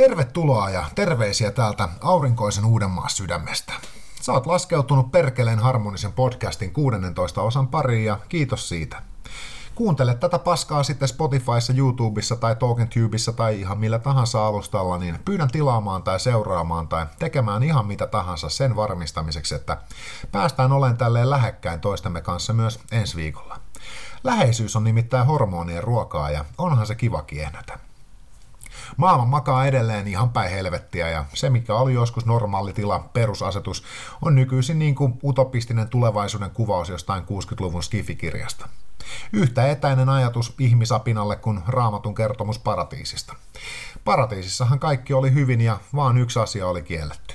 Tervetuloa ja terveisiä täältä aurinkoisen Uudenmaan sydämestä. Oot laskeutunut Perkeleen harmonisen podcastin 16 osan pariin ja kiitos siitä. Kuuntele tätä paskaa sitten Spotifyssa, YouTubessa tai TalkingTubeissa tai ihan millä tahansa alustalla, niin pyydän tilaamaan tai seuraamaan tai tekemään ihan mitä tahansa sen varmistamiseksi, että päästään olemaan tälleen lähekkäin toistemme kanssa myös ensi viikolla. Läheisyys on nimittäin hormonien ruokaa ja onhan se kiva kiehnätä. Maailma makaa edelleen ihan päin helvettiä ja se, mikä oli joskus normaali tila, perusasetus, on nykyisin niin kuin utopistinen tulevaisuuden kuvaus jostain 60-luvun skifikirjasta. Yhtä etäinen ajatus ihmisapinalle kuin raamatun kertomus paratiisista. Paratiisissahan kaikki oli hyvin ja vaan yksi asia oli kielletty.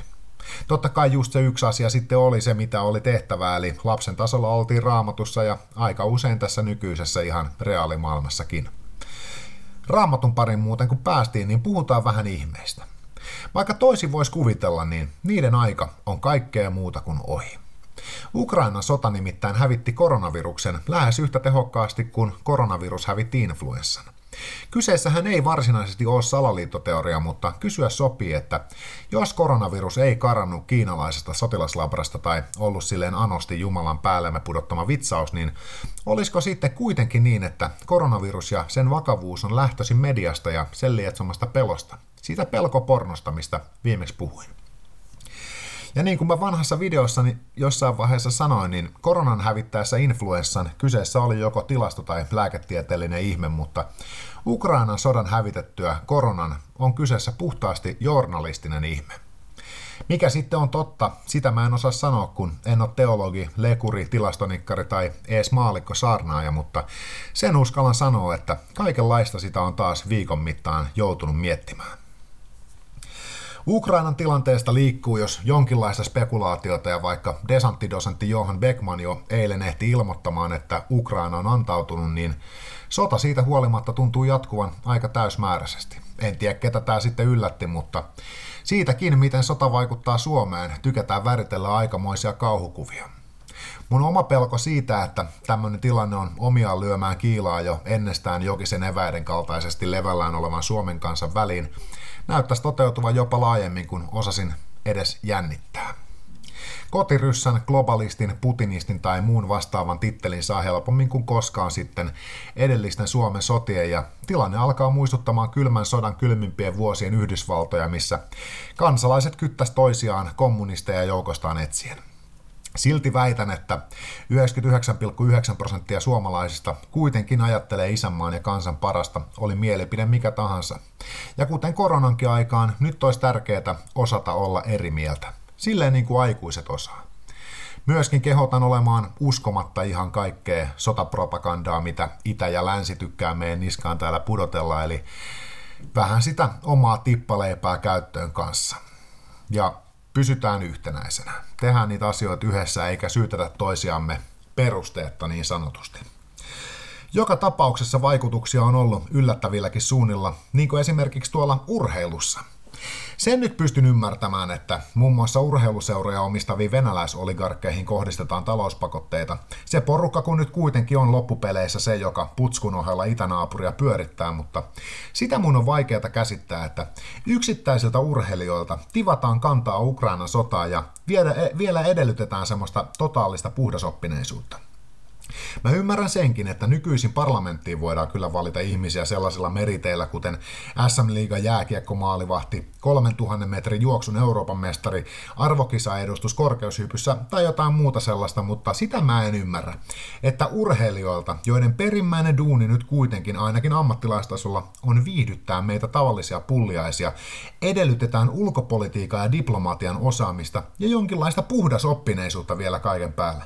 Totta kai just se yksi asia sitten oli se, mitä oli tehtävää, eli lapsen tasolla oltiin raamatussa ja aika usein tässä nykyisessä ihan reaalimaailmassakin. Raamatun parin muuten kun päästiin, niin puhutaan vähän ihmeistä. Vaikka toisi voisi kuvitella, niin niiden aika on kaikkea muuta kuin ohi. Ukrainan sota nimittäin hävitti koronaviruksen lähes yhtä tehokkaasti kuin koronavirus hävitti influenssan. Kyseessähän ei varsinaisesti ole salaliittoteoria, mutta kysyä sopii, että jos koronavirus ei karannut kiinalaisesta sotilaslabrasta tai ollut silleen anosti Jumalan päällemme pudottama vitsaus, niin olisiko sitten kuitenkin niin, että koronavirus ja sen vakavuus on lähtöisin mediasta ja sen lietsomasta pelosta, siitä pelkopornosta, mistä viimeksi puhuin. Ja niin kuin mä vanhassa videossani jossain vaiheessa sanoin, niin koronan hävittäessä influenssan kyseessä oli joko tilasto- tai lääketieteellinen ihme, mutta Ukrainan sodan hävitettyä koronan on kyseessä puhtaasti journalistinen ihme. Mikä sitten on totta, sitä mä en osaa sanoa, kun en ole teologi, lekuri, tilastonikkari tai ees maalikko saarnaaja, mutta sen uskallan sanoa, että kaikenlaista sitä on taas viikon mittaan joutunut miettimään. Ukrainan tilanteesta liikkuu jos jonkinlaista spekulaatiota ja vaikka desanttidosentti Johan Beckman jo eilen ehti ilmoittamaan, että Ukraina on antautunut, niin sota siitä huolimatta tuntuu jatkuvan aika täysmääräisesti. En tiedä ketä tämä sitten yllätti, mutta siitäkin miten sota vaikuttaa Suomeen tykätään väritellä aikamoisia kauhukuvia. Mun oma pelko siitä, että tämmöinen tilanne on omiaan lyömään kiilaa jo ennestään jokisen eväiden kaltaisesti levällään olevan Suomen kanssa väliin, näyttäisi toteutuvan jopa laajemmin kuin osasin edes jännittää. Kotiryssän, globalistin, putinistin tai muun vastaavan tittelin saa helpommin kuin koskaan sitten edellisten Suomen sotien ja tilanne alkaa muistuttamaan kylmän sodan kylmimpien vuosien Yhdysvaltoja, missä kansalaiset kyttäs toisiaan kommunisteja joukostaan etsien. Silti väitän, että 99,9 prosenttia suomalaisista kuitenkin ajattelee isänmaan ja kansan parasta, oli mielipide mikä tahansa. Ja kuten koronankin aikaan, nyt olisi tärkeää osata olla eri mieltä. Silleen niin kuin aikuiset osaa. Myöskin kehotan olemaan uskomatta ihan kaikkea sotapropagandaa, mitä itä ja länsi tykkää meidän niskaan täällä pudotella, eli vähän sitä omaa tippaleipää käyttöön kanssa. Ja pysytään yhtenäisenä. Tehdään niitä asioita yhdessä eikä syytetä toisiamme perusteetta niin sanotusti. Joka tapauksessa vaikutuksia on ollut yllättävilläkin suunnilla, niin kuin esimerkiksi tuolla urheilussa – sen nyt pystyn ymmärtämään, että muun muassa urheiluseuroja omistaviin venäläisoligarkkeihin kohdistetaan talouspakotteita. Se porukka kun nyt kuitenkin on loppupeleissä se, joka putskun ohella itänaapuria pyörittää, mutta sitä mun on vaikeaa käsittää, että yksittäisiltä urheilijoilta tivataan kantaa Ukrainan sotaa ja vielä edellytetään semmoista totaalista puhdasoppineisuutta. Mä ymmärrän senkin, että nykyisin parlamenttiin voidaan kyllä valita ihmisiä sellaisilla meriteillä, kuten SM Liiga jääkiekkomaalivahti, 3000 metrin juoksun Euroopan mestari, arvokisaedustus korkeushypyssä tai jotain muuta sellaista, mutta sitä mä en ymmärrä, että urheilijoilta, joiden perimmäinen duuni nyt kuitenkin ainakin ammattilaistasolla on viihdyttää meitä tavallisia pulliaisia, edellytetään ulkopolitiikan ja diplomatian osaamista ja jonkinlaista puhdasoppineisuutta vielä kaiken päälle.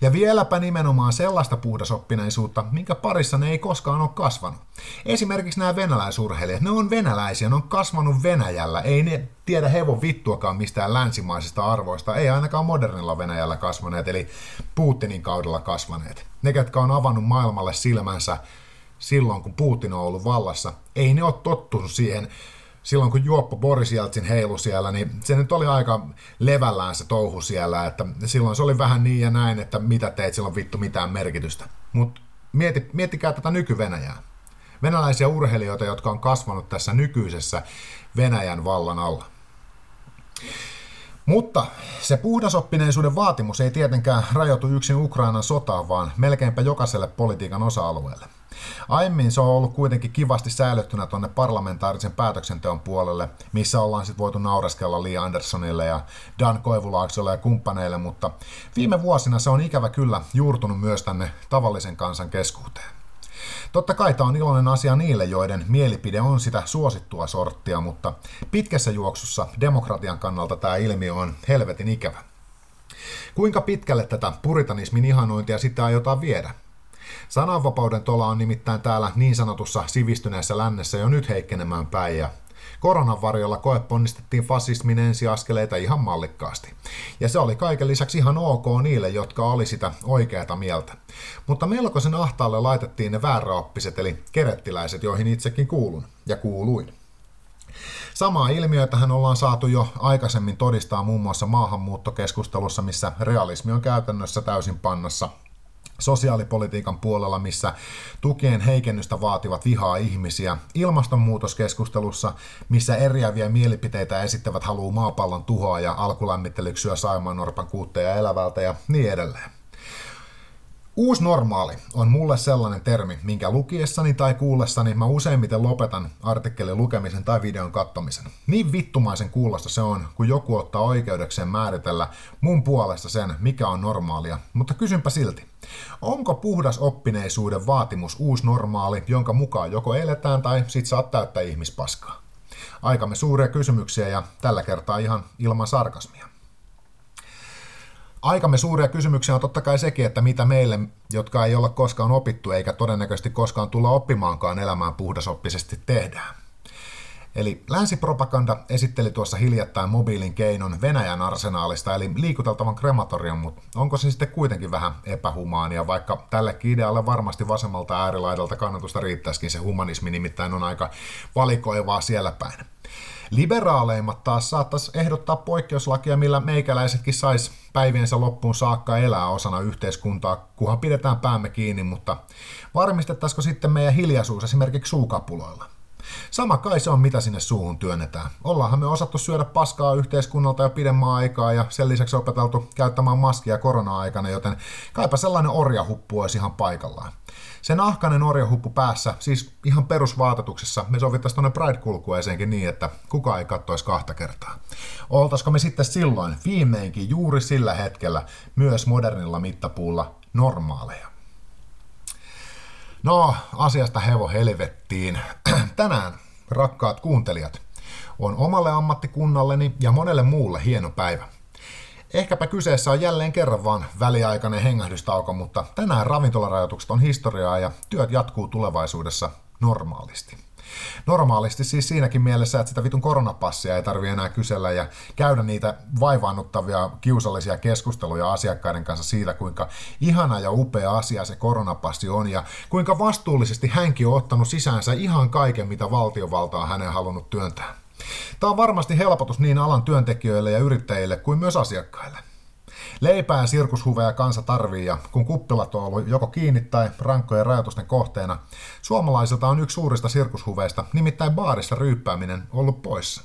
Ja vieläpä nimenomaan sellaista puhdasoppineisuutta, minkä parissa ne ei koskaan ole kasvanut. Esimerkiksi nämä venäläisurheilijat, ne on venäläisiä, ne on kasvanut Venäjällä, ei ne tiedä hevon vittuakaan mistään länsimaisista arvoista, ei ainakaan modernilla Venäjällä kasvaneet, eli Putinin kaudella kasvaneet. Ne, jotka on avannut maailmalle silmänsä silloin, kun Putin on ollut vallassa, ei ne ole tottunut siihen silloin kun juoppo Boris Jeltsin heilu siellä, niin se nyt oli aika levällään se touhu siellä, että silloin se oli vähän niin ja näin, että mitä teit, sillä on vittu mitään merkitystä. Mutta mieti, miettikää tätä nyky-Venäjää. venäläisiä urheilijoita, jotka on kasvanut tässä nykyisessä Venäjän vallan alla. Mutta se puhdasoppineisuuden vaatimus ei tietenkään rajoitu yksin Ukrainan sotaan, vaan melkeinpä jokaiselle politiikan osa-alueelle. Aiemmin se on ollut kuitenkin kivasti säilyttynä tuonne parlamentaarisen päätöksenteon puolelle, missä ollaan sitten voitu naureskella Lee Andersonille ja Dan Koivulaaksolle ja kumppaneille, mutta viime vuosina se on ikävä kyllä juurtunut myös tänne tavallisen kansan keskuuteen. Totta kai tämä on iloinen asia niille, joiden mielipide on sitä suosittua sorttia, mutta pitkässä juoksussa demokratian kannalta tämä ilmiö on helvetin ikävä. Kuinka pitkälle tätä puritanismin ihanointia sitten aiotaan viedä? Sananvapauden tola on nimittäin täällä niin sanotussa sivistyneessä lännessä jo nyt heikkenemään päin ja Koronan varjolla koeponnistettiin fasismin ensiaskeleita ihan mallikkaasti. Ja se oli kaiken lisäksi ihan ok niille, jotka oli sitä oikeata mieltä. Mutta melkoisen ahtaalle laitettiin ne vääräoppiset eli kerettiläiset, joihin itsekin kuulun ja kuuluin. Samaa ilmiötähän ollaan saatu jo aikaisemmin todistaa muun muassa maahanmuuttokeskustelussa, missä realismi on käytännössä täysin pannassa sosiaalipolitiikan puolella, missä tukien heikennystä vaativat vihaa ihmisiä, ilmastonmuutoskeskustelussa, missä eriäviä mielipiteitä esittävät haluu maapallon tuhoa ja alkulämmittelyksyä Saimaan Norpan kuutteja elävältä ja niin edelleen. Uusi normaali on mulle sellainen termi, minkä lukiessani tai kuullessani mä useimmiten lopetan artikkelin lukemisen tai videon kattomisen. Niin vittumaisen kuulosta se on, kun joku ottaa oikeudekseen määritellä mun puolesta sen, mikä on normaalia, mutta kysynpä silti. Onko puhdas oppineisuuden vaatimus uusi normaali, jonka mukaan joko eletään tai sit saat täyttää ihmispaskaa? Aikamme suuria kysymyksiä ja tällä kertaa ihan ilman sarkasmia. Aikamme suuria kysymyksiä on totta kai sekin, että mitä meille, jotka ei olla koskaan opittu eikä todennäköisesti koskaan tulla oppimaankaan elämään puhdasoppisesti tehdään. Eli länsipropaganda esitteli tuossa hiljattain mobiilin keinon Venäjän arsenaalista, eli liikuteltavan krematorion, mutta onko se sitten kuitenkin vähän epähumaania, vaikka tällekin idealle varmasti vasemmalta äärilaidalta kannatusta riittäisikin se humanismi, nimittäin on aika valikoivaa siellä päin. Liberaaleimmat taas saattaisi ehdottaa poikkeuslakia, millä meikäläisetkin sais päiviensä loppuun saakka elää osana yhteiskuntaa, kunhan pidetään päämme kiinni, mutta varmistettaisiko sitten meidän hiljaisuus esimerkiksi suukapuloilla? Sama kai se on, mitä sinne suuhun työnnetään. Ollaanhan me osattu syödä paskaa yhteiskunnalta jo pidemmän aikaa ja sen lisäksi opeteltu käyttämään maskia korona-aikana, joten kaipa sellainen orjahuppu olisi ihan paikallaan. Se nahkainen orjahuppu päässä, siis ihan perusvaatetuksessa, me sovittaisiin tuonne Pride-kulkueeseenkin niin, että kuka ei kattoisi kahta kertaa. Oltaisiko me sitten silloin viimeinkin juuri sillä hetkellä myös modernilla mittapuulla normaaleja? No, asiasta hevo helvettiin. Tänään, rakkaat kuuntelijat, on omalle ammattikunnalleni ja monelle muulle hieno päivä. Ehkäpä kyseessä on jälleen kerran vaan väliaikainen hengähdystauko, mutta tänään ravintolarajoitukset on historiaa ja työt jatkuu tulevaisuudessa normaalisti. Normaalisti siis siinäkin mielessä, että sitä vitun koronapassia ei tarvi enää kysellä ja käydä niitä vaivaannuttavia kiusallisia keskusteluja asiakkaiden kanssa siitä, kuinka ihana ja upea asia se koronapassi on ja kuinka vastuullisesti hänkin on ottanut sisäänsä ihan kaiken, mitä valtiovalta on hänen halunnut työntää. Tämä on varmasti helpotus niin alan työntekijöille ja yrittäjille kuin myös asiakkaille. Leipää ja sirkushuveja kansa tarvii ja kun kuppilat on ollut joko kiinni tai rankkojen rajoitusten kohteena, suomalaisilta on yksi suurista sirkushuveista, nimittäin baarissa ryyppääminen, ollut poissa.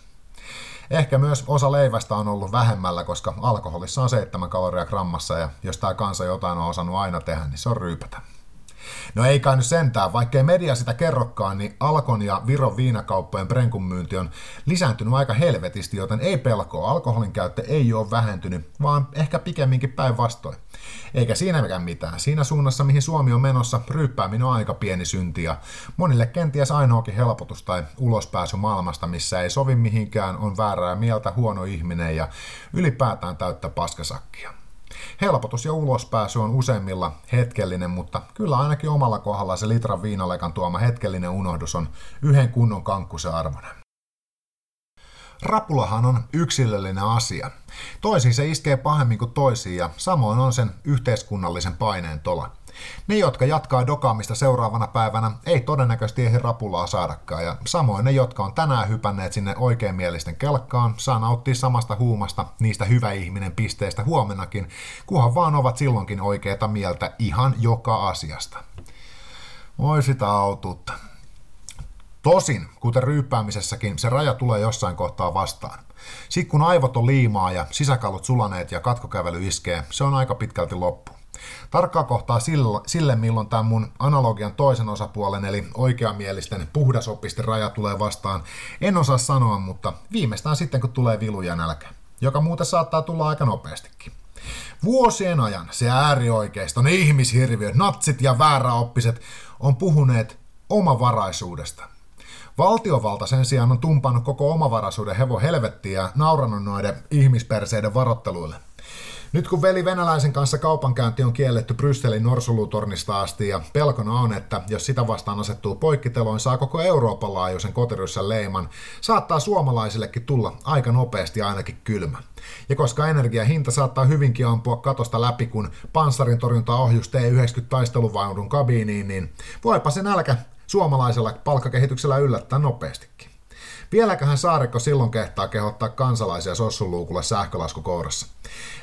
Ehkä myös osa leivästä on ollut vähemmällä, koska alkoholissa on 7 kaloria grammassa ja jos tämä kansa jotain on osannut aina tehdä, niin se on ryypätä. No ei kai nyt sentään, vaikkei media sitä kerrokaan, niin Alkon ja Viron viinakauppojen prenkun myynti on lisääntynyt aika helvetisti, joten ei pelkoa, alkoholin käyttö ei ole vähentynyt, vaan ehkä pikemminkin päinvastoin. Eikä siinäkään mitään. Siinä suunnassa, mihin Suomi on menossa, ryyppääminen on aika pieni synti ja monille kenties ainoakin helpotus tai ulospääsy maailmasta, missä ei sovi mihinkään, on väärää mieltä, huono ihminen ja ylipäätään täyttä paskasakkia. Helpotus ja ulospääsy on useimmilla hetkellinen, mutta kyllä ainakin omalla kohdalla se litran viinalekan tuoma hetkellinen unohdus on yhden kunnon kankkusen arvoinen. Rapulahan on yksilöllinen asia. Toisiin se iskee pahemmin kuin toisiin ja samoin on sen yhteiskunnallisen paineen tola. Ne, jotka jatkaa dokaamista seuraavana päivänä, ei todennäköisesti ehdi rapulaa saadakaan, ja samoin ne, jotka on tänään hypänneet sinne oikeamielisten kelkkaan, saa nauttia samasta huumasta niistä hyvä ihminen pisteistä huomennakin, kunhan vaan ovat silloinkin oikeita mieltä ihan joka asiasta. Voi sitä aututta. Tosin, kuten ryyppäämisessäkin, se raja tulee jossain kohtaa vastaan. Sitten kun aivot on liimaa ja sisäkalut sulaneet ja katkokävely iskee, se on aika pitkälti loppu. Tarkkaa kohtaa sille, milloin tämä mun analogian toisen osapuolen, eli oikeamielisten puhdasoppisten raja tulee vastaan, en osaa sanoa, mutta viimeistään sitten, kun tulee vilu ja nälkä, joka muuten saattaa tulla aika nopeastikin. Vuosien ajan se äärioikeiston ihmishirviöt, natsit ja vääräoppiset on puhuneet omavaraisuudesta. Valtiovalta sen sijaan on tumpannut koko omavaraisuuden hevo helvettiä ja naurannut noiden ihmisperseiden varotteluille. Nyt kun veli venäläisen kanssa kaupankäynti on kielletty Brysselin norsulutornista asti ja pelkona on, että jos sitä vastaan asettuu poikkiteloin, saa koko Euroopan laajuisen kotiryssän leiman, saattaa suomalaisillekin tulla aika nopeasti ainakin kylmä. Ja koska energiahinta saattaa hyvinkin ampua katosta läpi, kun panssarin torjuntaohjus T-90 taisteluvaunun kabiiniin, niin voipa se nälkä suomalaisella palkkakehityksellä yllättää nopeastikin. Vieläköhän Saarikko silloin kehtaa kehottaa kansalaisia sossuluukulla sähkölasku kourassa.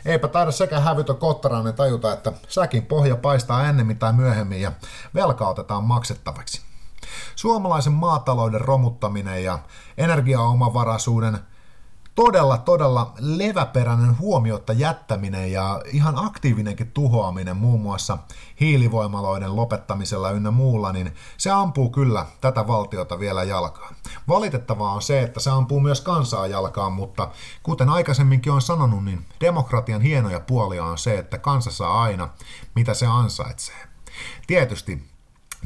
Eipä taida sekä hävytön kottarainen tajuta, että säkin pohja paistaa ennemmin tai myöhemmin ja velka otetaan maksettavaksi. Suomalaisen maatalouden romuttaminen ja energiaomavaraisuuden todella, todella leväperäinen huomiotta jättäminen ja ihan aktiivinenkin tuhoaminen muun muassa hiilivoimaloiden lopettamisella ynnä muulla, niin se ampuu kyllä tätä valtiota vielä jalkaan. Valitettavaa on se, että se ampuu myös kansaa jalkaan, mutta kuten aikaisemminkin on sanonut, niin demokratian hienoja puolia on se, että kansa saa aina, mitä se ansaitsee. Tietysti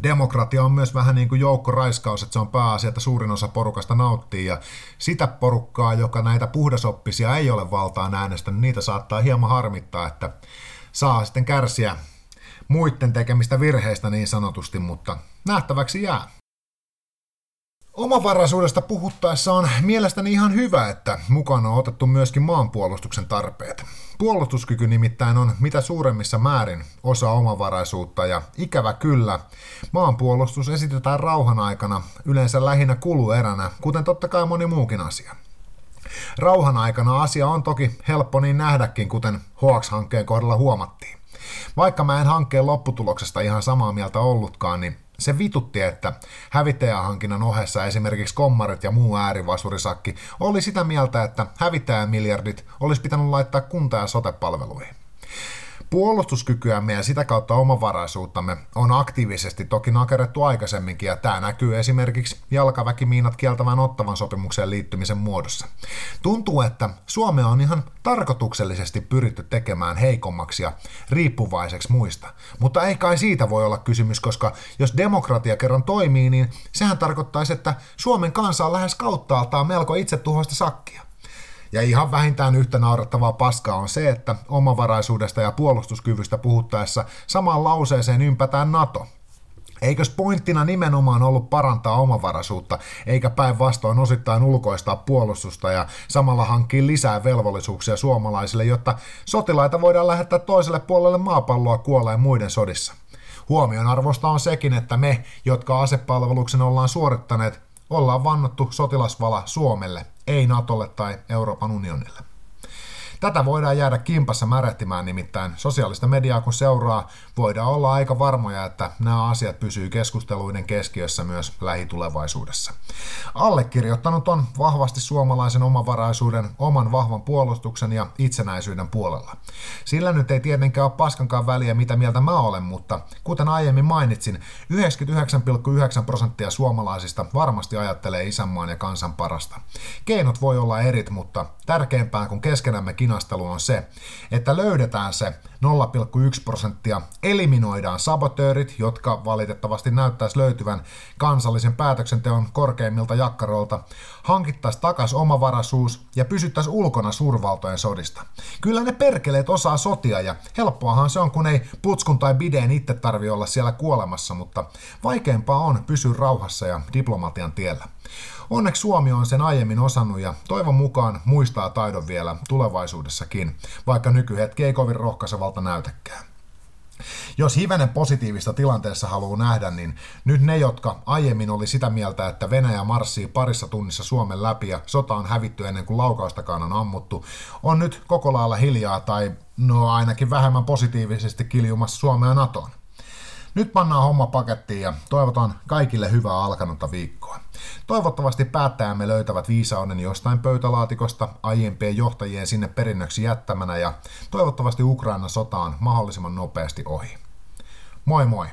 demokratia on myös vähän niin kuin joukkoraiskaus, että se on pääasia, että suurin osa porukasta nauttii ja sitä porukkaa, joka näitä puhdasoppisia ei ole valtaan äänestänyt, niitä saattaa hieman harmittaa, että saa sitten kärsiä muiden tekemistä virheistä niin sanotusti, mutta nähtäväksi jää. Omavaraisuudesta puhuttaessa on mielestäni ihan hyvä, että mukana on otettu myöskin maanpuolustuksen tarpeet. Puolustuskyky nimittäin on mitä suuremmissa määrin osa omavaraisuutta ja ikävä kyllä, maanpuolustus esitetään rauhan aikana yleensä lähinnä kulueränä, kuten totta kai moni muukin asia. Rauhan aikana asia on toki helppo niin nähdäkin, kuten HX-hankkeen kohdalla huomattiin. Vaikka mä en hankkeen lopputuloksesta ihan samaa mieltä ollutkaan, niin se vitutti, että hävittäjähankinnan ohessa esimerkiksi kommarit ja muu äärivasurisakki oli sitä mieltä, että hävittäjämiljardit olisi pitänyt laittaa kunta- ja sotepalveluihin. Puolustuskykyämme ja sitä kautta omavaraisuuttamme on aktiivisesti toki nakerettu aikaisemminkin ja tämä näkyy esimerkiksi jalkaväkimiinat kieltävän ottavan sopimukseen liittymisen muodossa. Tuntuu, että Suomea on ihan tarkoituksellisesti pyritty tekemään heikommaksi ja riippuvaiseksi muista. Mutta ei kai siitä voi olla kysymys, koska jos demokratia kerran toimii, niin sehän tarkoittaisi, että Suomen kansa on lähes kauttaaltaan melko itsetuhoista sakkia. Ja ihan vähintään yhtä naurettavaa paskaa on se, että omavaraisuudesta ja puolustuskyvystä puhuttaessa samaan lauseeseen ympätään NATO. Eikös pointtina nimenomaan ollut parantaa omavaraisuutta, eikä päinvastoin osittain ulkoistaa puolustusta ja samalla hankkia lisää velvollisuuksia suomalaisille, jotta sotilaita voidaan lähettää toiselle puolelle maapalloa kuoleen muiden sodissa? Huomion arvosta on sekin, että me, jotka asepalveluksen ollaan suorittaneet, ollaan vannottu sotilasvala Suomelle, ei Natolle tai Euroopan unionille. Tätä voidaan jäädä kimpassa märehtimään nimittäin sosiaalista mediaa kun seuraa, voidaan olla aika varmoja, että nämä asiat pysyy keskusteluiden keskiössä myös lähitulevaisuudessa. Allekirjoittanut on vahvasti suomalaisen omavaraisuuden, oman vahvan puolustuksen ja itsenäisyyden puolella. Sillä nyt ei tietenkään ole paskankaan väliä, mitä mieltä mä olen, mutta kuten aiemmin mainitsin, 99,9 prosenttia suomalaisista varmasti ajattelee isänmaan ja kansan parasta. Keinot voi olla erit, mutta tärkeämpää kuin keskenämme kinastelu on se, että löydetään se 0,1 prosenttia, eliminoidaan sabotöörit, jotka valitettavasti näyttäisi löytyvän kansallisen päätöksenteon korkeimmilta jakkarolta, hankittaisiin takas omavaraisuus ja pysyttäisiin ulkona suurvaltojen sodista. Kyllä ne perkeleet osaa sotia ja helppoahan se on, kun ei putskun tai bideen itse tarvi olla siellä kuolemassa, mutta vaikeampaa on pysyä rauhassa ja diplomatian tiellä. Onneksi Suomi on sen aiemmin osannut ja toivon mukaan muistaa taidon vielä tulevaisuudessakin, vaikka nykyhetki ei kovin rohkaisevalta näytäkään. Jos hivenen positiivista tilanteessa haluaa nähdä, niin nyt ne, jotka aiemmin oli sitä mieltä, että Venäjä marssii parissa tunnissa Suomen läpi ja sota on hävitty ennen kuin laukaustakaan on ammuttu, on nyt koko lailla hiljaa tai no ainakin vähemmän positiivisesti kiljumassa Suomea NATOon. Nyt pannaan homma pakettiin ja toivotan kaikille hyvää alkanutta viikkoa. Toivottavasti päättäjämme löytävät viisauden jostain pöytälaatikosta aiempien johtajien sinne perinnöksi jättämänä ja toivottavasti Ukrainan sota on mahdollisimman nopeasti ohi. Moi moi!